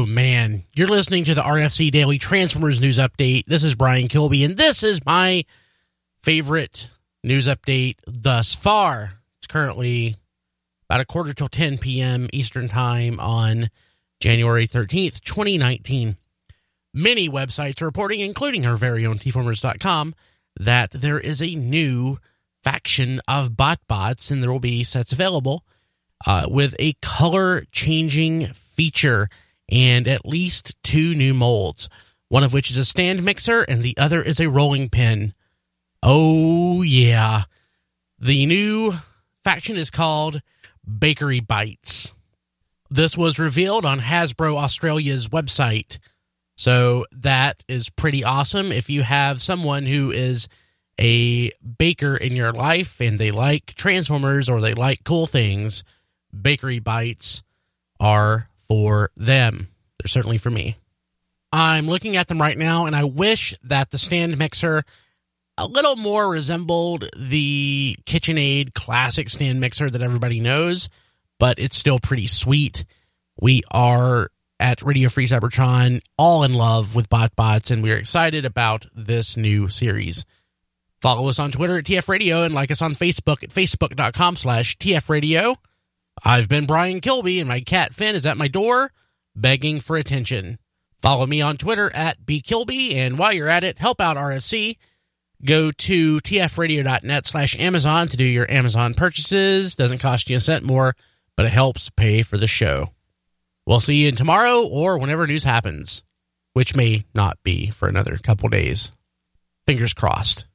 Oh man, you're listening to the RFC Daily Transformers News Update. This is Brian Kilby, and this is my favorite news update thus far. It's currently about a quarter till 10 p.m. Eastern Time on January 13th, 2019. Many websites are reporting, including our very own tformers.com, that there is a new faction of BotBots, and there will be sets available uh, with a color changing feature and at least two new molds, one of which is a stand mixer and the other is a rolling pin. Oh, yeah. The new faction is called Bakery Bites. This was revealed on Hasbro Australia's website. So that is pretty awesome. If you have someone who is a baker in your life and they like Transformers or they like cool things, Bakery Bites are for them. They're certainly for me. I'm looking at them right now, and I wish that the stand mixer a little more resembled the KitchenAid classic stand mixer that everybody knows, but it's still pretty sweet. We are at Radio Free Cybertron all in love with BotBots, and we're excited about this new series. Follow us on Twitter at TF Radio and like us on Facebook at facebook.com slash TF Radio. I've been Brian Kilby, and my cat Finn is at my door begging for attention. Follow me on Twitter at bkilby, and while you're at it, help out RFC. Go to tfradio.net slash Amazon to do your Amazon purchases. Doesn't cost you a cent more, but it helps pay for the show. We'll see you in tomorrow or whenever news happens, which may not be for another couple days. Fingers crossed.